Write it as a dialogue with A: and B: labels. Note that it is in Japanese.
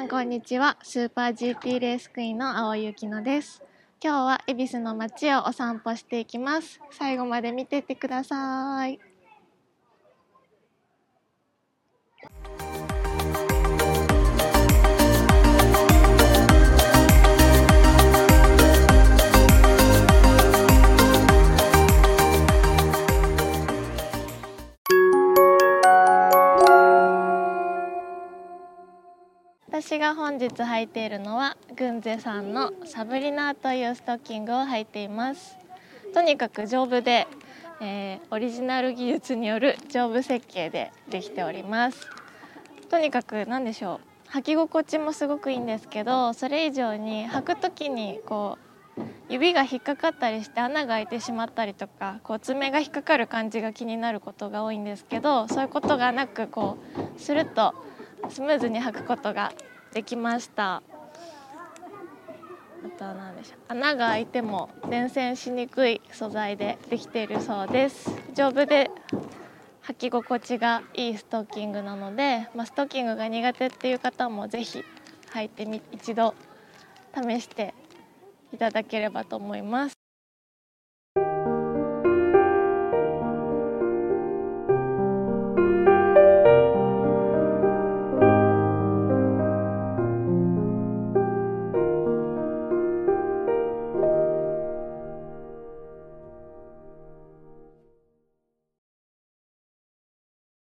A: んこんにちは。スーパー GT レースクイーンの青井ゆきのです。今日は恵比寿の街をお散歩していきます。最後まで見ててください。私が本日履いているのはグンゼさんのサブリナーというストッキングを履いています。とにかく丈夫で、えー、オリジナル技術による丈夫設計でできております。とにかく何でしょう履き心地もすごくいいんですけどそれ以上に履く時にこう指が引っかかったりして穴が開いてしまったりとかこう爪が引っかかる感じが気になることが多いんですけどそういうことがなくこうスルッとスムーズに履くことができました。あとは何でしょう。穴が開いても伝染しにくい素材でできているそうです。丈夫で履き心地がいいストッキングなので、まあ、ストッキングが苦手っていう方も是非履いてみ一度試していただければと思います。